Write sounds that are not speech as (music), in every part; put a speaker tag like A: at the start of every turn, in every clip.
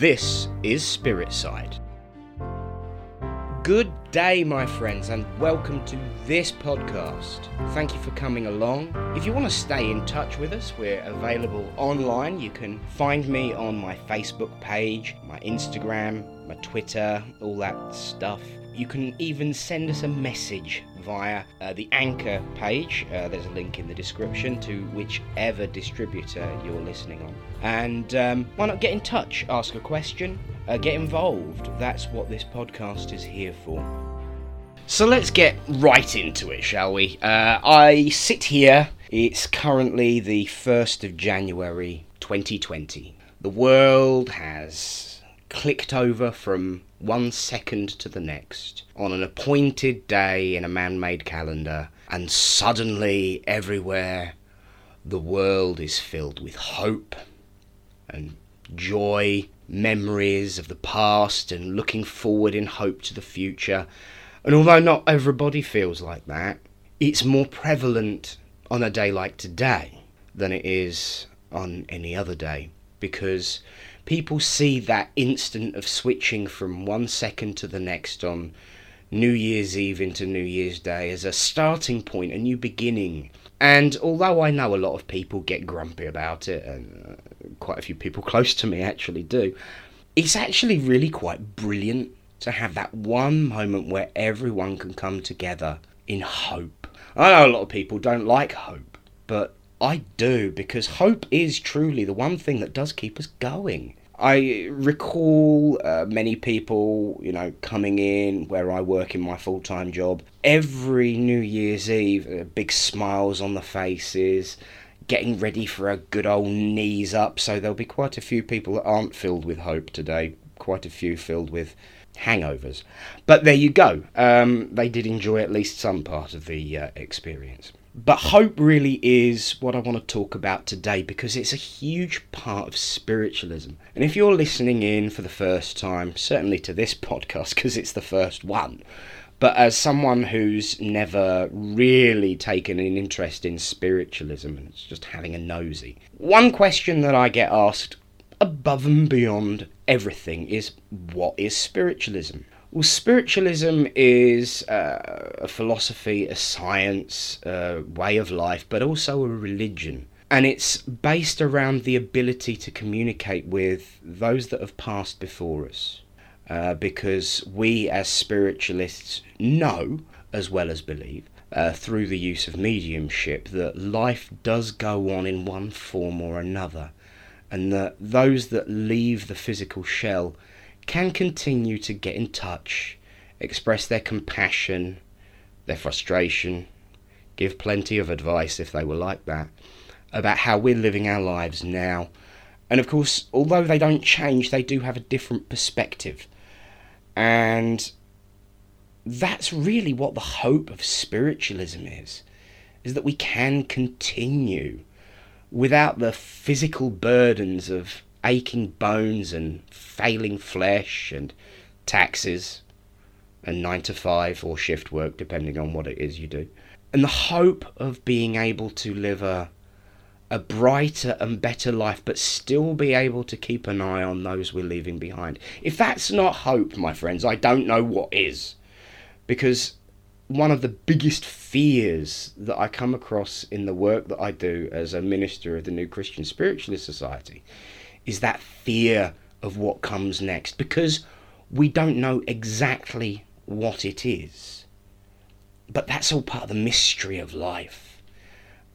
A: This is Spirit Side. Good day, my friends, and welcome to this podcast. Thank you for coming along. If you want to stay in touch with us, we're available online. You can find me on my Facebook page, my Instagram, my Twitter, all that stuff. You can even send us a message via uh, the Anchor page. Uh, there's a link in the description to whichever distributor you're listening on. And um, why not get in touch, ask a question, uh, get involved? That's what this podcast is here for. So let's get right into it, shall we? Uh, I sit here. It's currently the 1st of January 2020. The world has clicked over from one second to the next on an appointed day in a man made calendar, and suddenly everywhere the world is filled with hope and joy, memories of the past, and looking forward in hope to the future. And although not everybody feels like that, it's more prevalent on a day like today than it is on any other day because people see that instant of switching from one second to the next on New Year's Eve into New Year's Day as a starting point, a new beginning. And although I know a lot of people get grumpy about it, and uh, quite a few people close to me actually do, it's actually really quite brilliant to have that one moment where everyone can come together in hope. I know a lot of people don't like hope, but I do because hope is truly the one thing that does keep us going. I recall uh, many people, you know, coming in where I work in my full time job every New Year's Eve, uh, big smiles on the faces, getting ready for a good old knees up. So there'll be quite a few people that aren't filled with hope today, quite a few filled with hangovers. But there you go. Um, they did enjoy at least some part of the uh, experience. But hope really is what I want to talk about today because it's a huge part of spiritualism. And if you're listening in for the first time, certainly to this (laughs) podcast because it's the first one, but as someone who's never really taken an interest in spiritualism and it's just having a nosy, one question that I get asked above and beyond everything is what is spiritualism? Well, spiritualism is uh, a philosophy, a science, a way of life, but also a religion. And it's based around the ability to communicate with those that have passed before us. Uh, because we, as spiritualists, know, as well as believe, uh, through the use of mediumship, that life does go on in one form or another. And that those that leave the physical shell can continue to get in touch, express their compassion, their frustration, give plenty of advice if they were like that, about how we're living our lives now. And of course, although they don't change, they do have a different perspective. And that's really what the hope of spiritualism is is that we can continue without the physical burdens of aching bones and failing flesh and taxes and nine to five or shift work, depending on what it is you do. And the hope of being able to live a, a brighter and better life, but still be able to keep an eye on those we're leaving behind. If that's not hope, my friends, I don't know what is. Because one of the biggest fears that I come across in the work that I do as a minister of the New Christian Spiritualist Society is that fear of what comes next because we don't know exactly what it is. But that's all part of the mystery of life.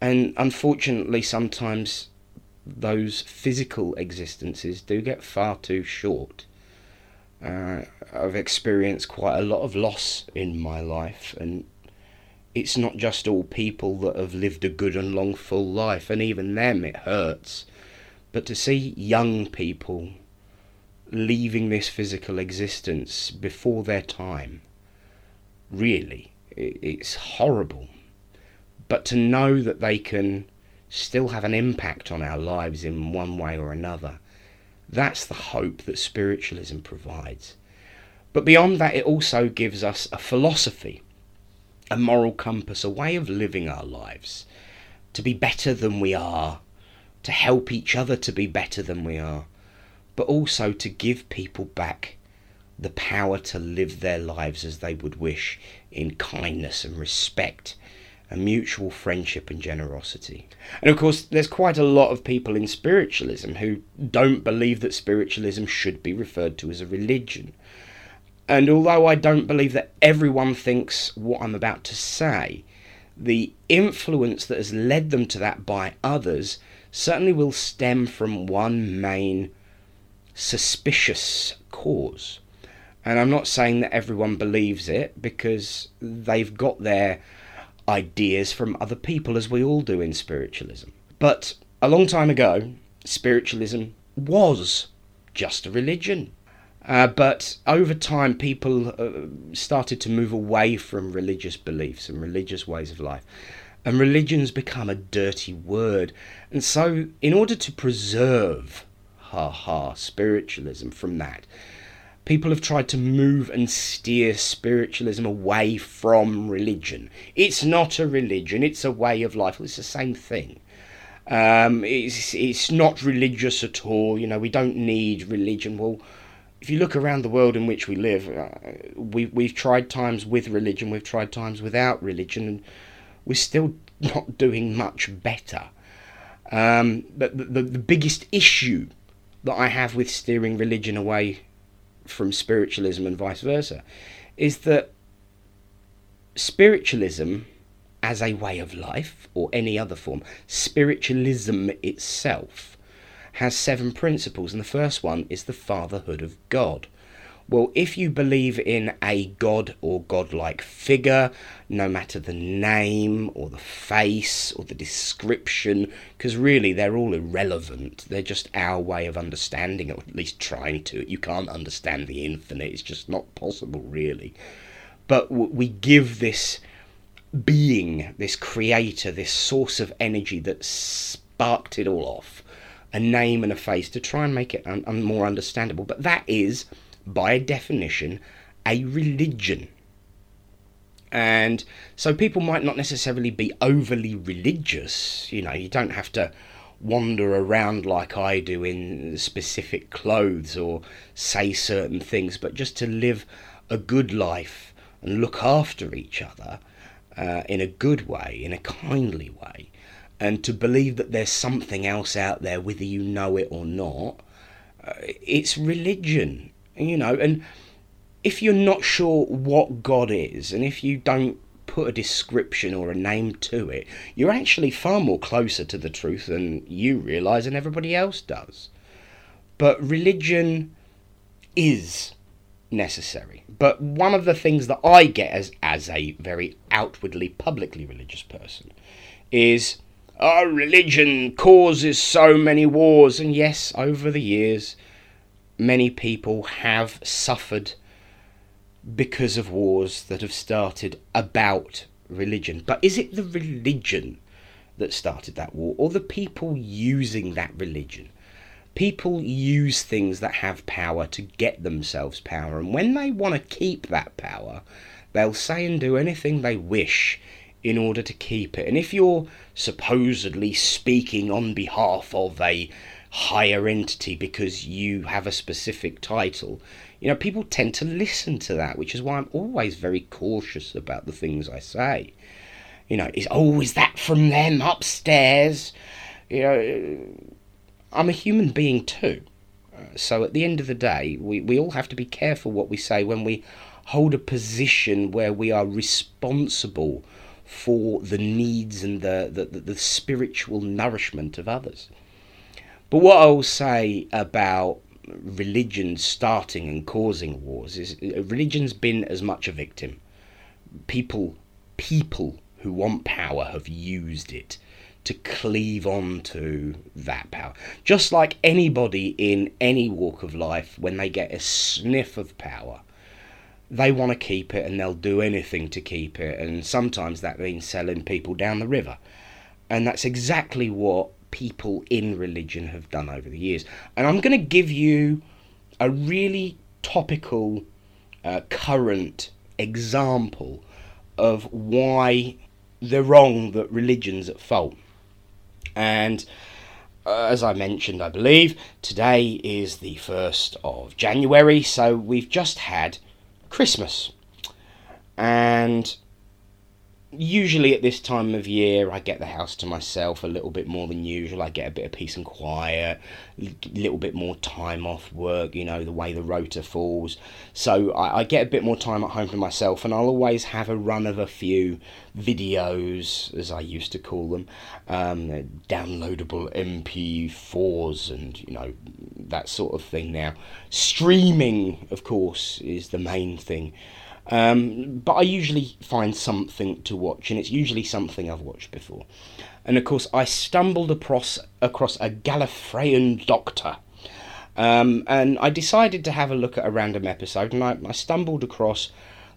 A: And unfortunately, sometimes those physical existences do get far too short. Uh, I've experienced quite a lot of loss in my life, and it's not just all people that have lived a good and long full life, and even them it hurts but to see young people leaving this physical existence before their time, really, it's horrible. But to know that they can still have an impact on our lives in one way or another, that's the hope that spiritualism provides. But beyond that, it also gives us a philosophy, a moral compass, a way of living our lives to be better than we are to help each other to be better than we are, but also to give people back the power to live their lives as they would wish in kindness and respect and mutual friendship and generosity. And of course, there's quite a lot of people in spiritualism who don't believe that spiritualism should be referred to as a religion. And although I don't believe that everyone thinks what I'm about to say, the influence that has led them to that by others certainly will stem from one main suspicious cause. And I'm not saying that everyone believes it because they've got their ideas from other people, as we all do in spiritualism. But a long time ago, spiritualism was just a religion. Uh, but over time, people uh, started to move away from religious beliefs and religious ways of life. And religion's become a dirty word. And so, in order to preserve, ha ha, spiritualism from that, people have tried to move and steer spiritualism away from religion. It's not a religion, it's a way of life. Well, it's the same thing. Um, it's, it's not religious at all. You know, we don't need religion. Well, if you look around the world in which we live, uh, we, we've tried times with religion, we've tried times without religion, and we're still not doing much better. Um, but the, the, the biggest issue that I have with steering religion away from spiritualism and vice versa is that spiritualism as a way of life or any other form, spiritualism itself has seven principles, and the first one is the fatherhood of God. Well, if you believe in a god or godlike figure, no matter the name or the face or the description, because really they're all irrelevant, they're just our way of understanding, or at least trying to. You can't understand the infinite, it's just not possible, really. But we give this being, this creator, this source of energy that sparked it all off a name and a face to try and make it un- un- more understandable. But that is, by definition, a religion. And so people might not necessarily be overly religious. You know, you don't have to wander around like I do in specific clothes or say certain things, but just to live a good life and look after each other uh, in a good way, in a kindly way, and to believe that there's something else out there, whether you know it or not, uh, it's religion, you know. And if you're not sure what God is, and if you don't put a description or a name to it, you're actually far more closer to the truth than you realize and everybody else does. But religion is necessary. But one of the things that I get as, as a very outwardly, publicly religious person is our religion causes so many wars, and yes, over the years, many people have suffered because of wars that have started about religion. But is it the religion that started that war, or the people using that religion? People use things that have power to get themselves power, and when they want to keep that power, they'll say and do anything they wish in order to keep it. And if you're supposedly speaking on behalf of a higher entity because you have a specific title, you know, people tend to listen to that, which is why I'm always very cautious about the things I say. You know, is oh, is that from them upstairs? You know, I'm a human being too. So at the end of the day, we, we all have to be careful what we say when we hold a position where we are responsible for the needs and the, the, the spiritual nourishment of others. But what I will say about religion starting and causing wars is uh, religion's been as much a victim. People, people who want power have used it to cleave on to that power. Just like anybody in any walk of life, when they get a sniff of power, they want to keep it and they'll do anything to keep it. And sometimes that means selling people down the river. And that's exactly what people in religion have done over the years. And I'm going to give you a really topical, uh, current example of why they're wrong that religion's at fault. And uh, as I mentioned, I believe, today is the 1st of January, so we've just had Christmas. And usually at this time of year, I get the house to myself a little bit more than usual. I get a bit of peace and quiet, a little bit more time off work, you know, the way the rota falls. So I, I, get a bit more time at home for myself, and I'll always have a run of a few videos, as I used to call them, um, downloadable MP4s, and, you know, that sort of thing now. Streaming, of course, is the main thing. Um, but I usually find something to watch, and it's usually something I've watched before. And of course, I stumbled across across a Gallifreyan Doctor, um, and I decided to have a look at a random episode, and I, I stumbled across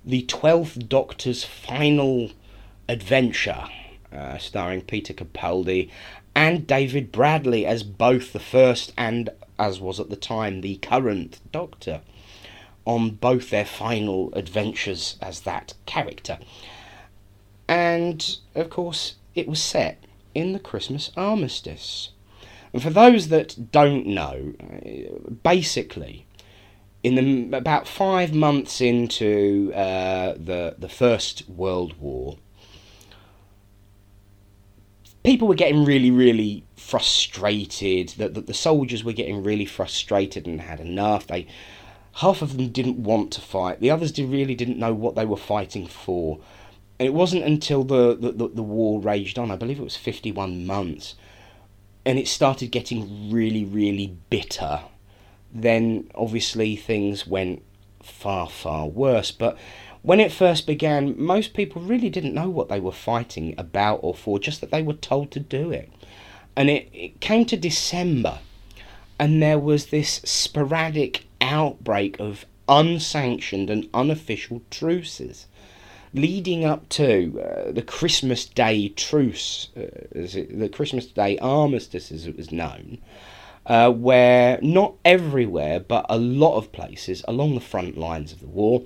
A: the Twelfth Doctor's final adventure, uh, starring Peter Capaldi and David Bradley as both the first and, as was at the time, the current Doctor on both their final adventures as that character. And of course, it was set in the Christmas armistice. And for those that don't know, basically, in the about five months into uh, the the First World War, people were getting really, really frustrated. That the, the soldiers were getting really frustrated and had enough. They half of them didn't want to fight. The others did, really didn't know what they were fighting for. And it wasn't until the, the, the, the war raged on, I believe it was 51 months, and it started getting really, really bitter. Then obviously things went far, far worse. But when it first began, most people really didn't know what they were fighting about or for, just that they were told to do it. And it, it came to December, and there was this sporadic outbreak of unsanctioned and unofficial truces leading up to uh, the Christmas Day truce, uh, it, the Christmas Day armistice as it was known, uh, where not everywhere but a lot of places along the front lines of the war,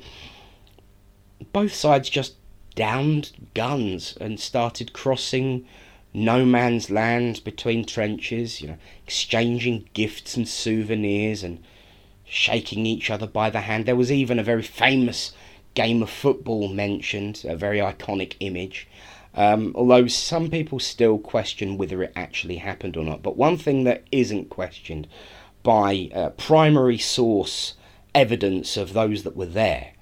A: both sides just downed guns and started crossing no man's land between trenches, you know, exchanging gifts and souvenirs and shaking each other by the hand. There was even a very famous game of football mentioned, a very iconic image. Um, although some people still question whether it actually happened or not. But one thing that isn't questioned by uh, primary source evidence of those that were there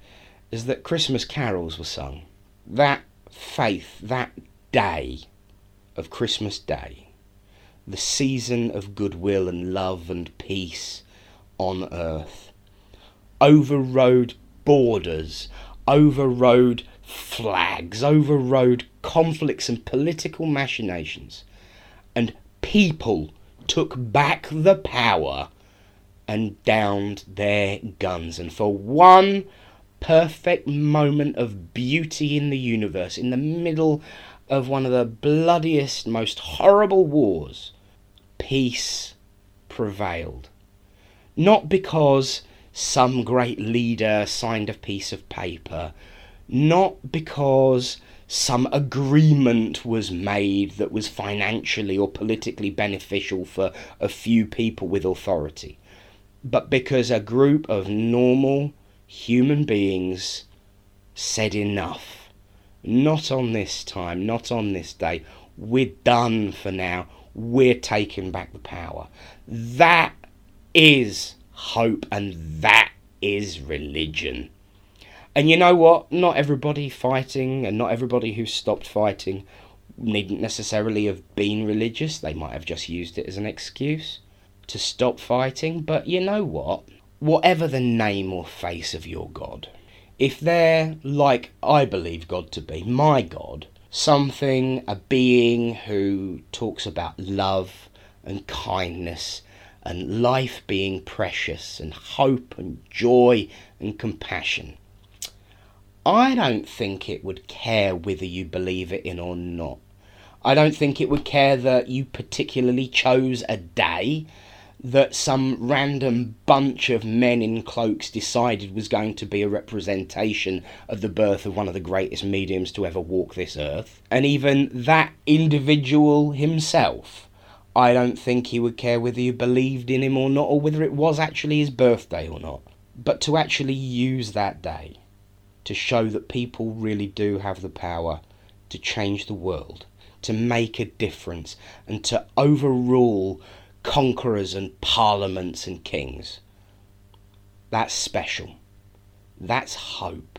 A: is that Christmas carols were sung. That faith, that day of Christmas Day, the season of goodwill and love and peace on earth. Overrode borders, overrode flags, overrode conflicts and political machinations. And people took back the power and downed their guns. And for one perfect moment of beauty in the universe, in the middle of one of the bloodiest, most horrible wars, peace prevailed. Not because some great leader signed a piece of paper, not because some agreement was made that was financially or politically beneficial for a few people with authority, but because a group of normal human beings said enough. Not on this time, not on this day. We're done for now. We're taking back the power. That is hope, and that is religion. And you know what? Not everybody fighting and not everybody who stopped fighting needn't necessarily have been religious. They might have just used it as an excuse to stop fighting. But you know what? Whatever the name or face of your God, if they're like I believe God to be, my God, something, a being who talks about love and kindness and life being precious and hope and joy and compassion. I don't think it would care whether you believe it in or not. I don't think it would care that you particularly chose a day that some random bunch of men in cloaks decided was going to be a representation of the birth of one of the greatest mediums to ever walk this earth. And even that individual himself I don't think he would care whether you believed in him or not, or whether it was actually his birthday or not. But to actually use that day to show that people really do have the power to change the world, to make a difference, and to overrule conquerors and parliaments and kings. That's special. That's hope.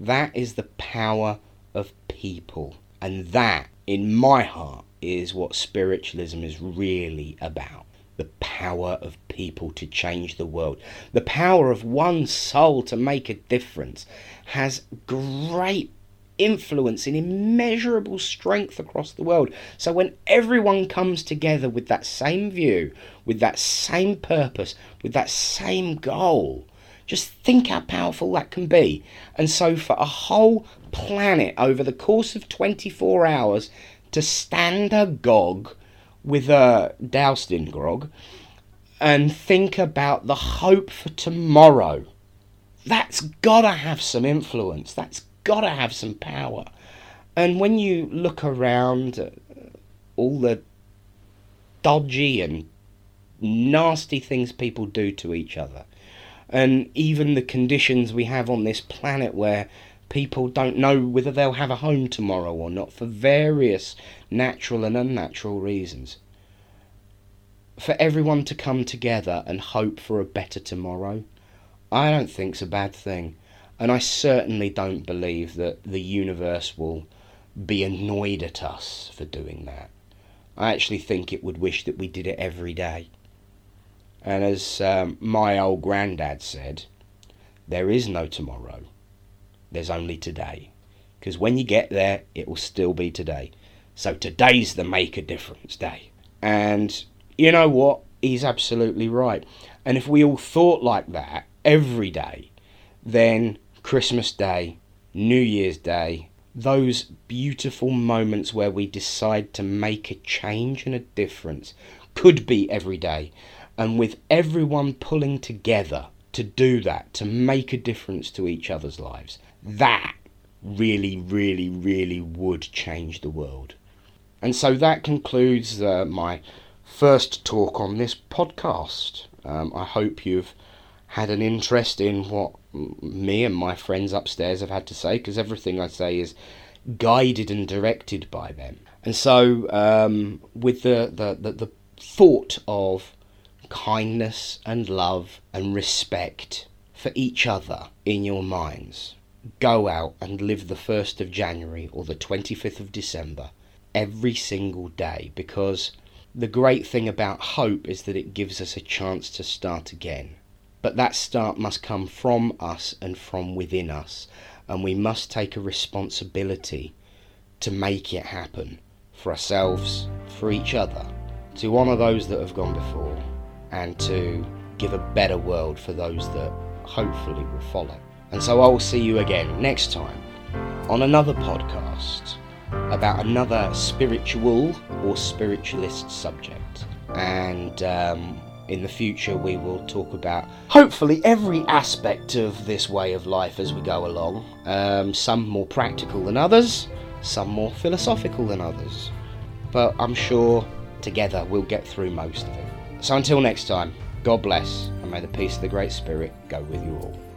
A: That is the power of people. And that, in my heart, is what spiritualism is really about. The power of people to change the world. The power of one soul to make a difference has great influence and immeasurable strength across the world. So when everyone comes together with that same view, with that same purpose, with that same goal, just think how powerful that can be. And so for a whole planet over the course of 24 hours to stand agog with a doused in grog and think about the hope for tomorrow. That's gotta have some influence. That's got to have some power. And when you look around uh, all the dodgy and nasty things people do to each other, and even the conditions we have on this planet where people don't know whether they'll have a home tomorrow or not for various natural and unnatural reasons. For everyone to come together and hope for a better tomorrow, I don't think's a bad thing. And I certainly don't believe that the universe will be annoyed at us for doing that. I actually think it would wish that we did it every day. And as um, my old granddad said, there is no tomorrow, there's only today. Because when you get there, it will still be today. So today's the make a difference day. And you know what? He's absolutely right. And if we all thought like that every day, then Christmas Day, New Year's Day, those beautiful moments where we decide to make a change and a difference could be every day. And with everyone pulling together to do that, to make a difference to each other's lives, that really, really, really would change the world. And so that concludes uh, my first talk on this podcast. Um, I hope you've had an interest in what me and my friends upstairs have had to say because everything I say is guided and directed by them. And so, um, with the, the, the, the thought of kindness and love and respect for each other in your minds, go out and live the 1st of January or the 25th of December every single day because the great thing about hope is that it gives us a chance to start again. But that start must come from us and from within us. And we must take a responsibility to make it happen for ourselves, for each other, to honour those that have gone before, and to give a better world for those that hopefully will follow. And so I will see you again next time on another podcast about another spiritual or spiritualist subject. And um, in the future we will talk about hopefully every aspect of this way of life as we go along. Um, some more practical than others, some more philosophical than others. But I'm sure together we'll get through most of it. So until next time, God bless, and may the peace of the Great Spirit go with you all.